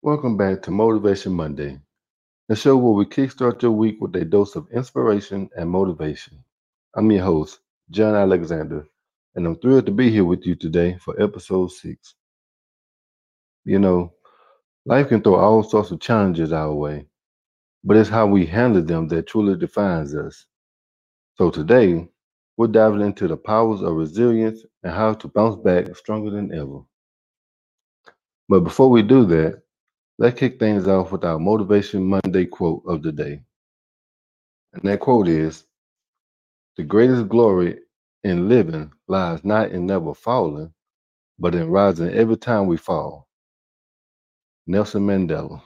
Welcome back to Motivation Monday, the show where we kickstart your week with a dose of inspiration and motivation. I'm your host, John Alexander, and I'm thrilled to be here with you today for episode six. You know, life can throw all sorts of challenges our way, but it's how we handle them that truly defines us. So today, we're diving into the powers of resilience and how to bounce back stronger than ever. But before we do that, let's kick things off with our Motivation Monday quote of the day. And that quote is The greatest glory in living lies not in never falling, but in rising every time we fall. Nelson Mandela.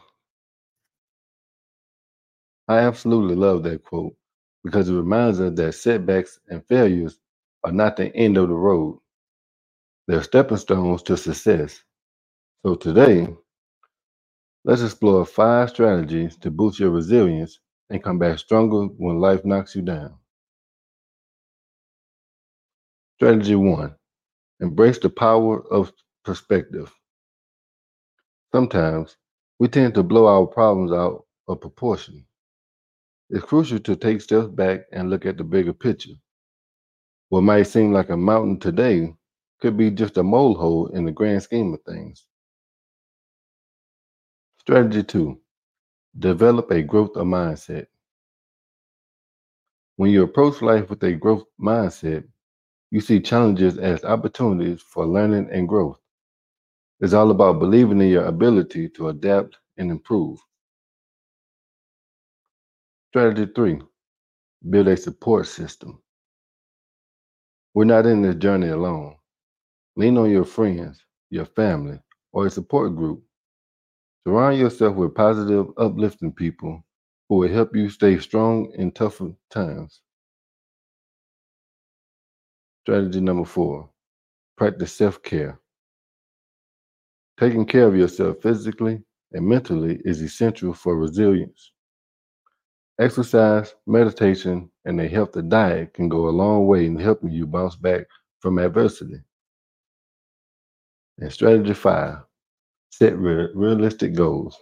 I absolutely love that quote because it reminds us that setbacks and failures are not the end of the road. They're stepping stones to success. So today, let's explore five strategies to boost your resilience and come back stronger when life knocks you down. Strategy one embrace the power of perspective. Sometimes we tend to blow our problems out of proportion. It's crucial to take steps back and look at the bigger picture. What might seem like a mountain today could be just a molehill in the grand scheme of things. Strategy two develop a growth mindset. When you approach life with a growth mindset, you see challenges as opportunities for learning and growth. It's all about believing in your ability to adapt and improve. Strategy three build a support system. We're not in this journey alone. Lean on your friends, your family, or a support group. Surround yourself with positive, uplifting people who will help you stay strong in tougher times. Strategy number four practice self care. Taking care of yourself physically and mentally is essential for resilience. Exercise, meditation, and a healthy diet can go a long way in helping you bounce back from adversity. And strategy five set re- realistic goals.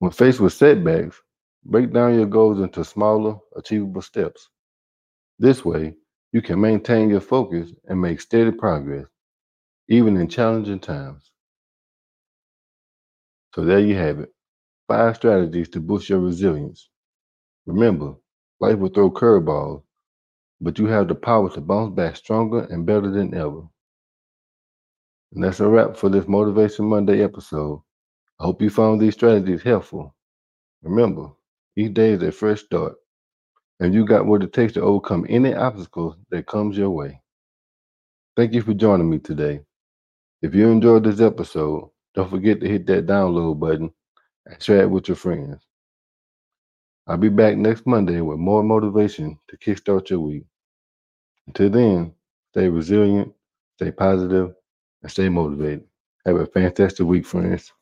When faced with setbacks, break down your goals into smaller, achievable steps. This way, you can maintain your focus and make steady progress, even in challenging times. So, there you have it five strategies to boost your resilience. Remember, life will throw curveballs, but you have the power to bounce back stronger and better than ever. And that's a wrap for this Motivation Monday episode. I hope you found these strategies helpful. Remember, each day is a fresh start, and you got what it takes to overcome any obstacle that comes your way. Thank you for joining me today. If you enjoyed this episode, don't forget to hit that download button and share it with your friends. I'll be back next Monday with more motivation to kickstart your week. Until then, stay resilient, stay positive, and stay motivated. Have a fantastic week, friends.